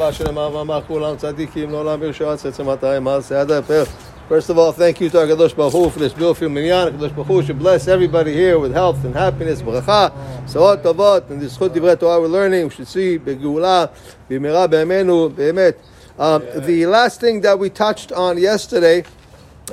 Abba Shenamar V'amar Kulam Tzadikim Nolam B'Rishat Tzetzem Atayim Ma'aseh Adar First of all, thank you to HaKadosh Baruch Hu for this beautiful minyan. HaKadosh Baruch Hu should bless everybody here with health and happiness. Bracha, Sarot Tovot, and this Chut Divrei Torah we're learning, we should see Begula, B'Mira B'Amenu, B'Emet. Um, the last thing that we touched on yesterday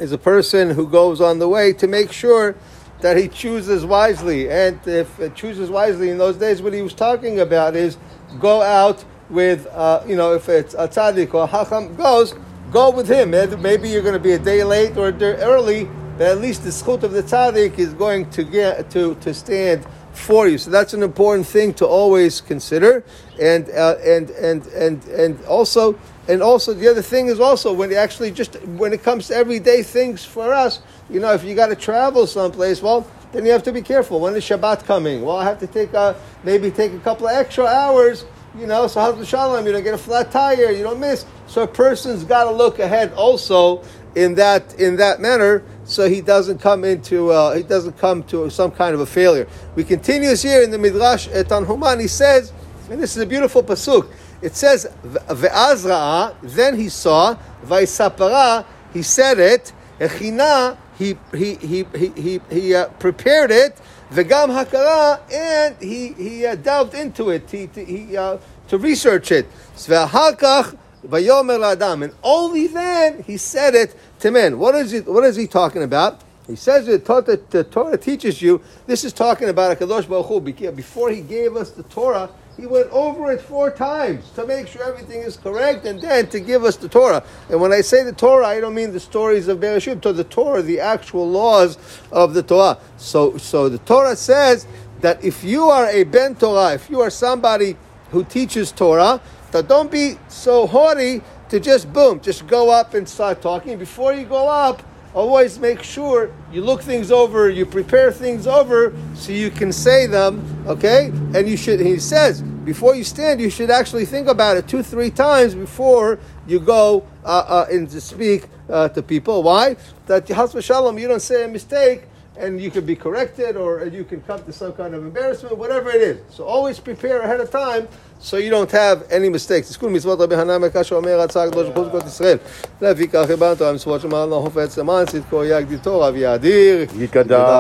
is a person who goes on the way to make sure that he chooses wisely. And if chooses wisely in those days, what he was talking about is go out with, uh, you know, if it's a tzaddik or a hacham goes, go with him. Maybe you're going to be a day late or a day early, but at least the schut of the tzaddik is going to get to, to stand for you. So that's an important thing to always consider. And uh, and and and and also and also the other thing is also when actually just when it comes to everyday things for us, you know, if you got to travel someplace, well, then you have to be careful. When is Shabbat coming? Well, I have to take a, maybe take a couple of extra hours. You know, so how's shalom? You don't get a flat tire. You don't miss. So a person's got to look ahead also in that in that manner, so he doesn't come into uh, he doesn't come to some kind of a failure. We continue here in the Midrash Tanhuman. He says, and this is a beautiful pasuk. It says, "Ve'azra." Then he saw, "Vaisapara." He said it. Echina. He he he he he, he uh, prepared it. Vegam hakara, and he he uh, delved into it. He he uh, to research it. And only then he said it to men. What is it? What is he talking about? He says it. Taught the Torah teaches you. This is talking about a kadosh. Before he gave us the Torah, he went over it four times to make sure everything is correct and then to give us the Torah. And when I say the Torah, I don't mean the stories of Bereshit, to the Torah, the actual laws of the Torah. So, so the Torah says that if you are a Ben Torah, if you are somebody who teaches Torah, that don't be so haughty to just boom, just go up and start talking. Before you go up, always make sure you look things over, you prepare things over so you can say them, okay? And you should, he says, before you stand, you should actually think about it two, three times before you go uh, uh, and to speak uh, to people. Why? That Shalom, you don't say a mistake and you can be corrected or you can come to some kind of embarrassment, whatever it is. So always prepare ahead of time so you don't have any mistakes. תזכו מצוות רבי חנן מקש אומר רצה הקדוש ברוך הוא ישראל. לפיכך הבנת המצוות שמעל נהופץ למען צדקו יגדיל תורה ויאדיר. יתקדם.